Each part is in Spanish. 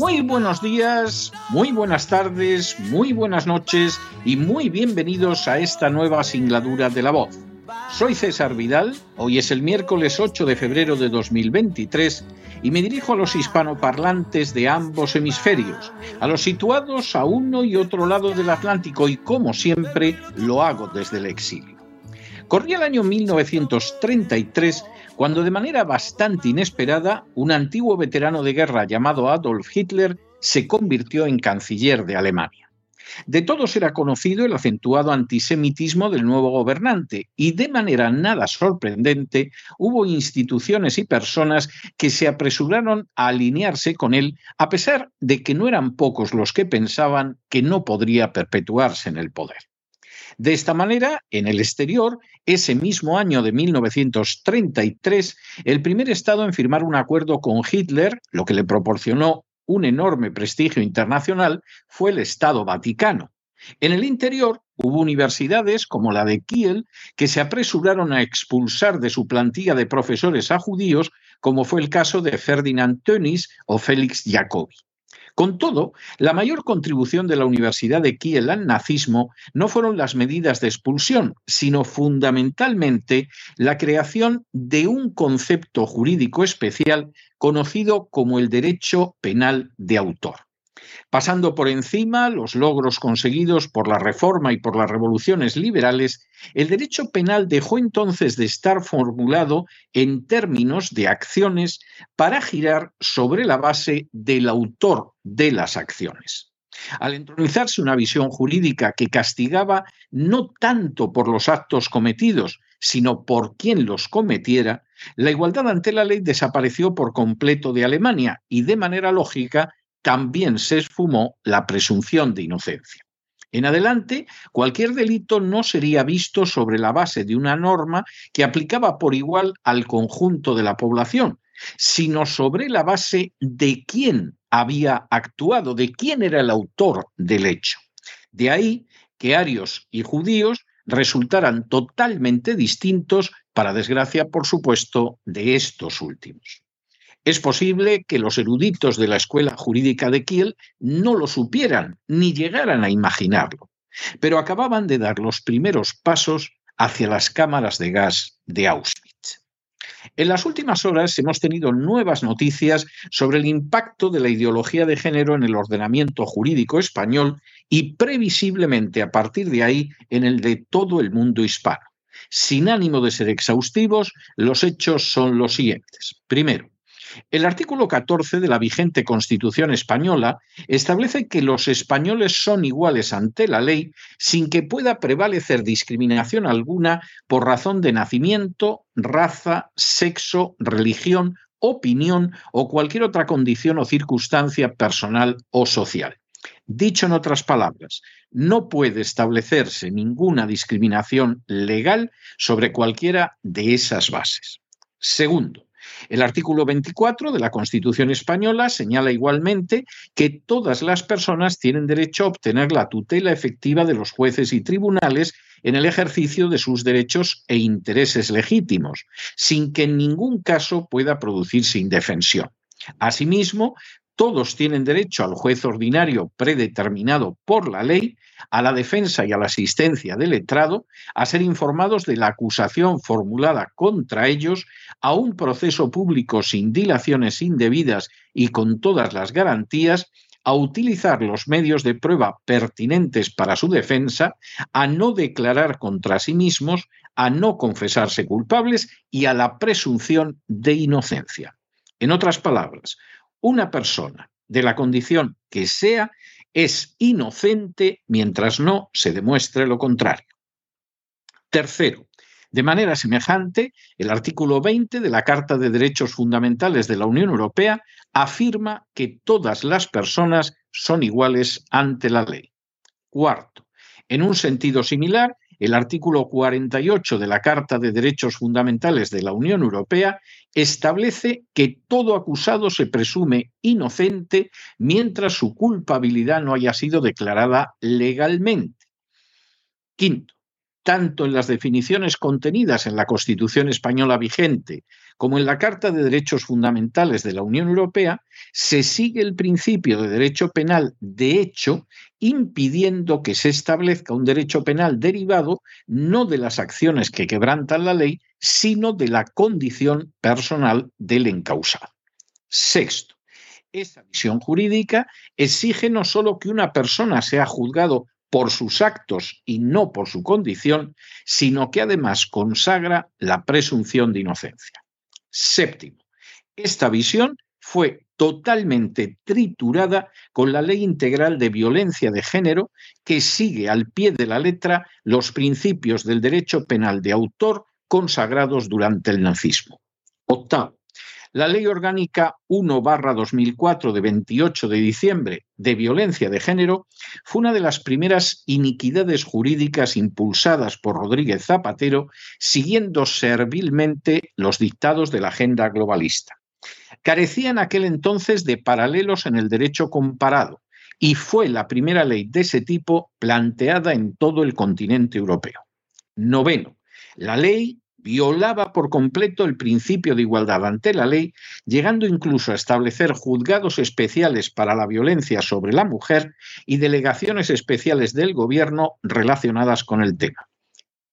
Muy buenos días, muy buenas tardes, muy buenas noches y muy bienvenidos a esta nueva singladura de la voz. Soy César Vidal, hoy es el miércoles 8 de febrero de 2023 y me dirijo a los hispanoparlantes de ambos hemisferios, a los situados a uno y otro lado del Atlántico y como siempre lo hago desde el exilio. Corría el año 1933 cuando de manera bastante inesperada un antiguo veterano de guerra llamado Adolf Hitler se convirtió en canciller de Alemania. De todos era conocido el acentuado antisemitismo del nuevo gobernante y de manera nada sorprendente hubo instituciones y personas que se apresuraron a alinearse con él a pesar de que no eran pocos los que pensaban que no podría perpetuarse en el poder. De esta manera, en el exterior, ese mismo año de 1933, el primer Estado en firmar un acuerdo con Hitler, lo que le proporcionó un enorme prestigio internacional, fue el Estado Vaticano. En el interior hubo universidades como la de Kiel que se apresuraron a expulsar de su plantilla de profesores a judíos, como fue el caso de Ferdinand Tönnies o Félix Jacobi. Con todo, la mayor contribución de la Universidad de Kiel al nazismo no fueron las medidas de expulsión, sino fundamentalmente la creación de un concepto jurídico especial conocido como el derecho penal de autor pasando por encima los logros conseguidos por la reforma y por las revoluciones liberales, el derecho penal dejó entonces de estar formulado en términos de acciones para girar sobre la base del autor de las acciones. Al entronizarse una visión jurídica que castigaba no tanto por los actos cometidos, sino por quien los cometiera, la igualdad ante la ley desapareció por completo de Alemania y de manera lógica también se esfumó la presunción de inocencia. En adelante, cualquier delito no sería visto sobre la base de una norma que aplicaba por igual al conjunto de la población, sino sobre la base de quién había actuado, de quién era el autor del hecho. De ahí que arios y judíos resultaran totalmente distintos, para desgracia, por supuesto, de estos últimos. Es posible que los eruditos de la Escuela Jurídica de Kiel no lo supieran ni llegaran a imaginarlo, pero acababan de dar los primeros pasos hacia las cámaras de gas de Auschwitz. En las últimas horas hemos tenido nuevas noticias sobre el impacto de la ideología de género en el ordenamiento jurídico español y previsiblemente a partir de ahí en el de todo el mundo hispano. Sin ánimo de ser exhaustivos, los hechos son los siguientes. Primero, el artículo 14 de la vigente Constitución española establece que los españoles son iguales ante la ley sin que pueda prevalecer discriminación alguna por razón de nacimiento, raza, sexo, religión, opinión o cualquier otra condición o circunstancia personal o social. Dicho en otras palabras, no puede establecerse ninguna discriminación legal sobre cualquiera de esas bases. Segundo, el artículo 24 de la Constitución española señala igualmente que todas las personas tienen derecho a obtener la tutela efectiva de los jueces y tribunales en el ejercicio de sus derechos e intereses legítimos, sin que en ningún caso pueda producirse indefensión. Asimismo, todos tienen derecho al juez ordinario predeterminado por la ley, a la defensa y a la asistencia del letrado, a ser informados de la acusación formulada contra ellos, a un proceso público sin dilaciones indebidas y con todas las garantías, a utilizar los medios de prueba pertinentes para su defensa, a no declarar contra sí mismos, a no confesarse culpables y a la presunción de inocencia. En otras palabras, una persona de la condición que sea es inocente mientras no se demuestre lo contrario. Tercero, de manera semejante, el artículo 20 de la Carta de Derechos Fundamentales de la Unión Europea afirma que todas las personas son iguales ante la ley. Cuarto, en un sentido similar, el artículo 48 de la Carta de Derechos Fundamentales de la Unión Europea establece que todo acusado se presume inocente mientras su culpabilidad no haya sido declarada legalmente. Quinto, tanto en las definiciones contenidas en la Constitución española vigente como en la Carta de Derechos Fundamentales de la Unión Europea, se sigue el principio de derecho penal de hecho, impidiendo que se establezca un derecho penal derivado no de las acciones que quebrantan la ley, sino de la condición personal del encausado. Sexto, esa visión jurídica exige no solo que una persona sea juzgado por sus actos y no por su condición, sino que además consagra la presunción de inocencia. Séptimo, esta visión fue totalmente triturada con la Ley Integral de Violencia de Género, que sigue al pie de la letra los principios del derecho penal de autor consagrados durante el nazismo. Octavo, la Ley Orgánica 1-2004 de 28 de diciembre de violencia de género fue una de las primeras iniquidades jurídicas impulsadas por Rodríguez Zapatero, siguiendo servilmente los dictados de la agenda globalista. Carecía en aquel entonces de paralelos en el derecho comparado y fue la primera ley de ese tipo planteada en todo el continente europeo. Noveno, la ley violaba por completo el principio de igualdad ante la ley, llegando incluso a establecer juzgados especiales para la violencia sobre la mujer y delegaciones especiales del gobierno relacionadas con el tema.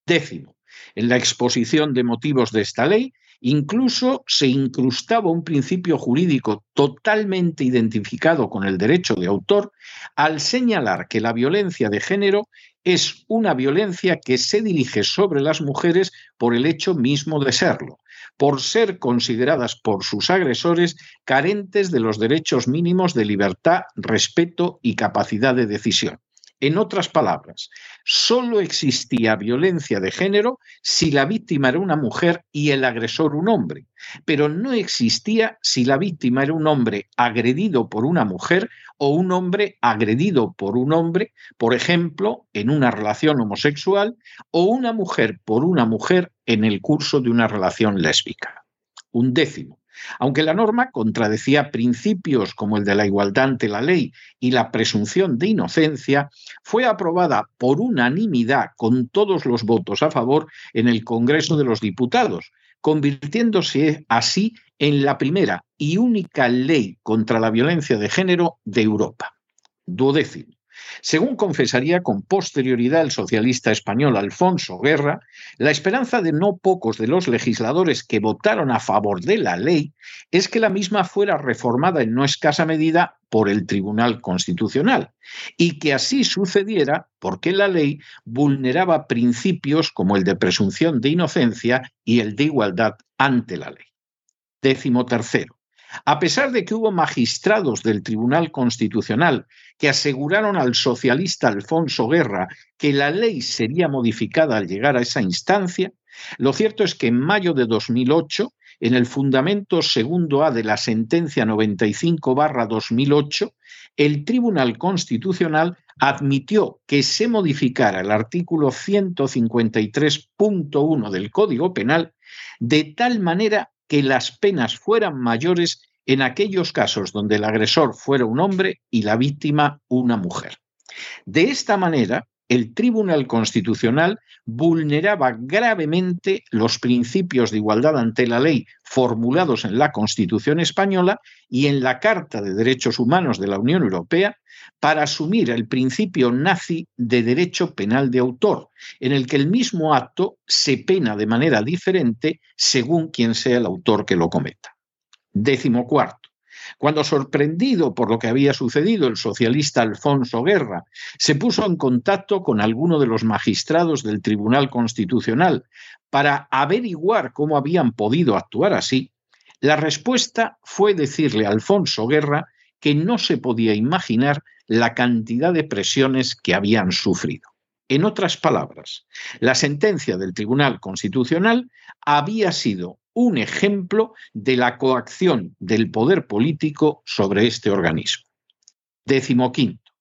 Décimo, en la exposición de motivos de esta ley, incluso se incrustaba un principio jurídico totalmente identificado con el derecho de autor al señalar que la violencia de género es una violencia que se dirige sobre las mujeres por el hecho mismo de serlo, por ser consideradas por sus agresores carentes de los derechos mínimos de libertad, respeto y capacidad de decisión. En otras palabras, solo existía violencia de género si la víctima era una mujer y el agresor un hombre, pero no existía si la víctima era un hombre agredido por una mujer o un hombre agredido por un hombre, por ejemplo, en una relación homosexual, o una mujer por una mujer en el curso de una relación lésbica. Un décimo. Aunque la norma contradecía principios como el de la igualdad ante la ley y la presunción de inocencia, fue aprobada por unanimidad con todos los votos a favor en el Congreso de los Diputados, convirtiéndose así en la primera y única ley contra la violencia de género de Europa. Duodécimo. Según confesaría con posterioridad el socialista español Alfonso Guerra, la esperanza de no pocos de los legisladores que votaron a favor de la ley es que la misma fuera reformada en no escasa medida por el Tribunal Constitucional y que así sucediera porque la ley vulneraba principios como el de presunción de inocencia y el de igualdad ante la ley. Décimo tercero. A pesar de que hubo magistrados del Tribunal Constitucional que aseguraron al socialista Alfonso Guerra que la ley sería modificada al llegar a esa instancia, lo cierto es que en mayo de 2008, en el fundamento segundo A de la sentencia 95-2008, el Tribunal Constitucional admitió que se modificara el artículo 153.1 del Código Penal de tal manera que las penas fueran mayores en aquellos casos donde el agresor fuera un hombre y la víctima una mujer. De esta manera, el Tribunal Constitucional vulneraba gravemente los principios de igualdad ante la ley formulados en la Constitución española y en la Carta de Derechos Humanos de la Unión Europea para asumir el principio nazi de derecho penal de autor, en el que el mismo acto se pena de manera diferente según quien sea el autor que lo cometa. Décimo cuarto. Cuando, sorprendido por lo que había sucedido, el socialista Alfonso Guerra se puso en contacto con alguno de los magistrados del Tribunal Constitucional para averiguar cómo habían podido actuar así, la respuesta fue decirle a Alfonso Guerra que no se podía imaginar la cantidad de presiones que habían sufrido. En otras palabras, la sentencia del Tribunal Constitucional había sido un ejemplo de la coacción del poder político sobre este organismo. Décimo quinto.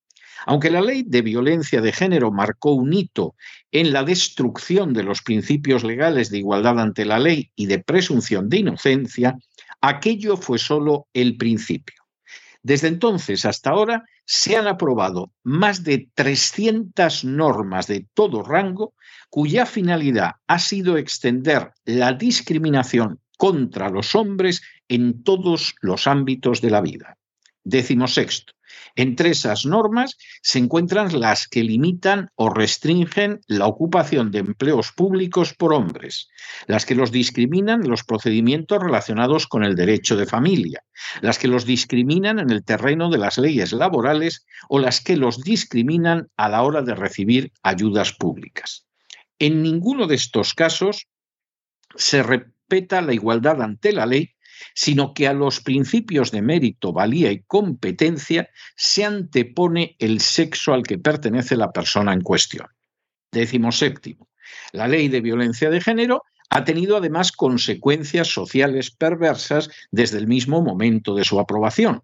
Aunque la ley de violencia de género marcó un hito en la destrucción de los principios legales de igualdad ante la ley y de presunción de inocencia, aquello fue solo el principio. Desde entonces hasta ahora se han aprobado más de 300 normas de todo rango cuya finalidad ha sido extender la discriminación contra los hombres en todos los ámbitos de la vida. Décimo sexto. Entre esas normas se encuentran las que limitan o restringen la ocupación de empleos públicos por hombres, las que los discriminan en los procedimientos relacionados con el derecho de familia, las que los discriminan en el terreno de las leyes laborales o las que los discriminan a la hora de recibir ayudas públicas. En ninguno de estos casos se respeta la igualdad ante la ley sino que a los principios de mérito, valía y competencia se antepone el sexo al que pertenece la persona en cuestión. Décimo séptimo. La ley de violencia de género ha tenido además consecuencias sociales perversas desde el mismo momento de su aprobación.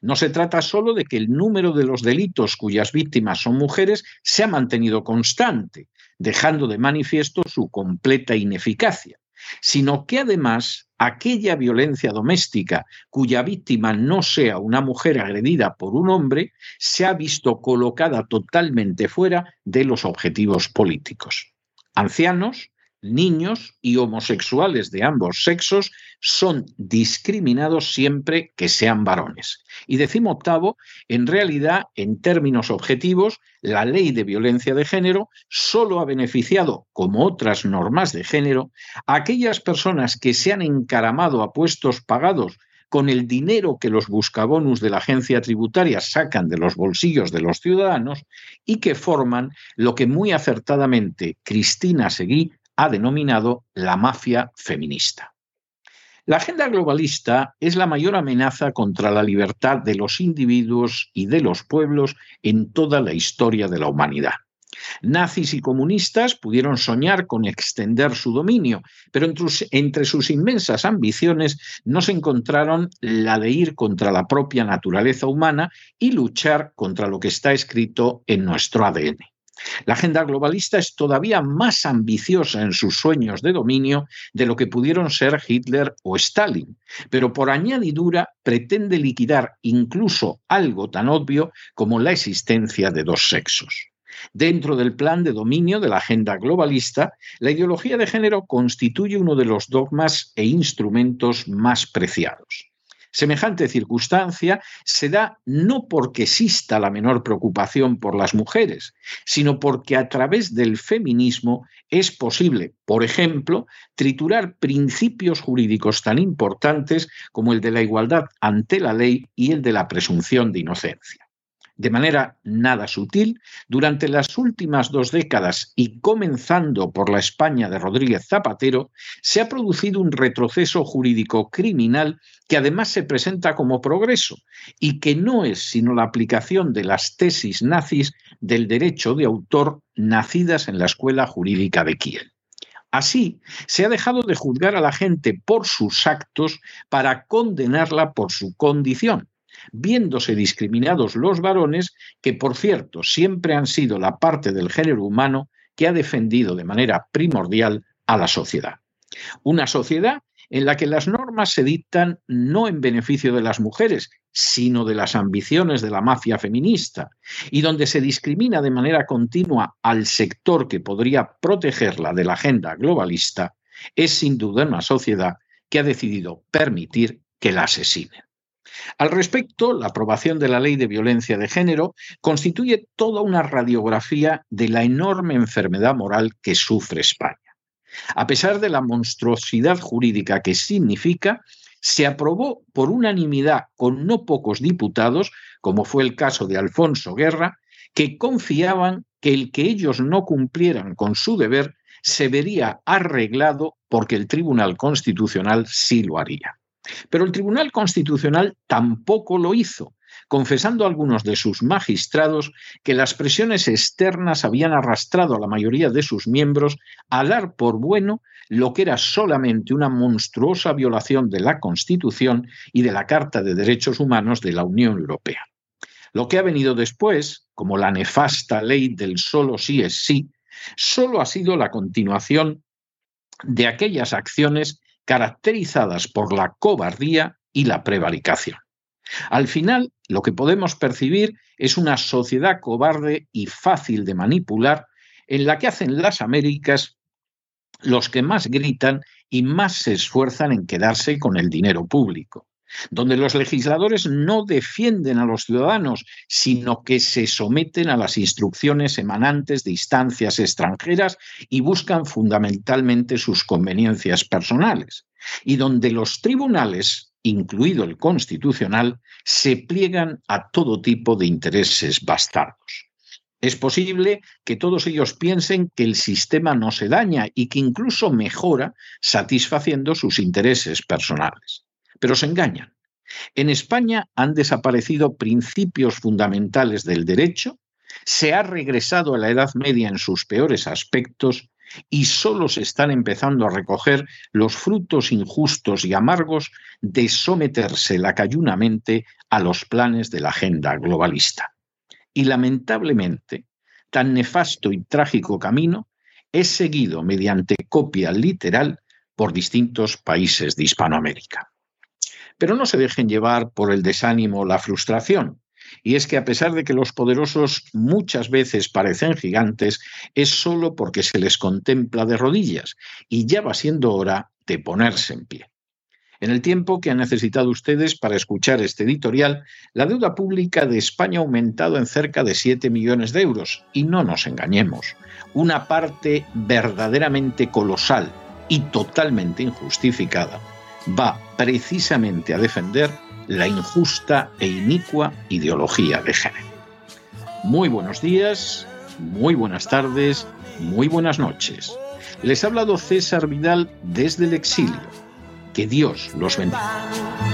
No se trata solo de que el número de los delitos cuyas víctimas son mujeres se ha mantenido constante, dejando de manifiesto su completa ineficacia, sino que además aquella violencia doméstica cuya víctima no sea una mujer agredida por un hombre se ha visto colocada totalmente fuera de los objetivos políticos. Ancianos, niños y homosexuales de ambos sexos son discriminados siempre que sean varones. Y decimos octavo, en realidad, en términos objetivos, la ley de violencia de género solo ha beneficiado, como otras normas de género, a aquellas personas que se han encaramado a puestos pagados con el dinero que los buscabonus de la agencia tributaria sacan de los bolsillos de los ciudadanos y que forman lo que muy acertadamente Cristina Seguí ha denominado la mafia feminista. La agenda globalista es la mayor amenaza contra la libertad de los individuos y de los pueblos en toda la historia de la humanidad. Nazis y comunistas pudieron soñar con extender su dominio, pero entre, sus inmensas ambiciones no se encontraron la de ir contra la propia naturaleza humana y luchar contra lo que está escrito en nuestro ADN. La agenda globalista es todavía más ambiciosa en sus sueños de dominio de lo que pudieron ser Hitler o Stalin, pero por añadidura pretende liquidar incluso algo tan obvio como la existencia de dos sexos. Dentro del plan de dominio de la agenda globalista, la ideología de género constituye uno de los dogmas e instrumentos más preciados. Semejante circunstancia se da no porque exista la menor preocupación por las mujeres, sino porque a través del feminismo es posible, por ejemplo, triturar principios jurídicos tan importantes como el de la igualdad ante la ley y el de la presunción de inocencia de manera nada sutil, durante las últimas dos décadas y comenzando por la España de Rodríguez Zapatero, se ha producido un retroceso jurídico criminal que además se presenta como progreso y que no es sino la aplicación de las tesis nazis del derecho de autor nacidas en la Escuela Jurídica de Kiel. Así, se ha dejado de juzgar a la gente por sus actos para condenarla por su condición viéndose discriminados los varones, que por cierto siempre han sido la parte del género humano que ha defendido de manera primordial a la sociedad. Una sociedad en la que las normas se dictan no en beneficio de las mujeres, sino de las ambiciones de la mafia feminista, y donde se discrimina de manera continua al sector que podría protegerla de la agenda globalista, es sin duda una sociedad que ha decidido permitir que la asesinen. Al respecto, la aprobación de la ley de violencia de género constituye toda una radiografía de la enorme enfermedad moral que sufre España. A pesar de la monstruosidad jurídica que significa, se aprobó por unanimidad con no pocos diputados, como fue el caso de Alfonso Guerra, que confiaban que el que ellos no cumplieran con su deber se vería arreglado porque el Tribunal Constitucional sí lo haría. Pero el Tribunal Constitucional tampoco lo hizo, confesando a algunos de sus magistrados que las presiones externas habían arrastrado a la mayoría de sus miembros a dar por bueno lo que era solamente una monstruosa violación de la Constitución y de la Carta de Derechos Humanos de la Unión Europea. Lo que ha venido después, como la nefasta ley del solo sí es sí, solo ha sido la continuación de aquellas acciones caracterizadas por la cobardía y la prevaricación. Al final, lo que podemos percibir es una sociedad cobarde y fácil de manipular en la que hacen las Américas los que más gritan y más se esfuerzan en quedarse con el dinero público donde los legisladores no defienden a los ciudadanos, sino que se someten a las instrucciones emanantes de instancias extranjeras y buscan fundamentalmente sus conveniencias personales, y donde los tribunales, incluido el constitucional, se pliegan a todo tipo de intereses bastardos. Es posible que todos ellos piensen que el sistema no se daña y que incluso mejora satisfaciendo sus intereses personales pero se engañan. En España han desaparecido principios fundamentales del derecho, se ha regresado a la Edad Media en sus peores aspectos y solo se están empezando a recoger los frutos injustos y amargos de someterse lacayunamente a los planes de la agenda globalista. Y lamentablemente, tan nefasto y trágico camino es seguido mediante copia literal por distintos países de Hispanoamérica. Pero no se dejen llevar por el desánimo o la frustración. Y es que a pesar de que los poderosos muchas veces parecen gigantes, es solo porque se les contempla de rodillas y ya va siendo hora de ponerse en pie. En el tiempo que han necesitado ustedes para escuchar este editorial, la deuda pública de España ha aumentado en cerca de 7 millones de euros. Y no nos engañemos, una parte verdaderamente colosal y totalmente injustificada va precisamente a defender la injusta e inicua ideología de género. Muy buenos días, muy buenas tardes, muy buenas noches. Les ha hablado César Vidal desde el exilio. Que Dios los bendiga.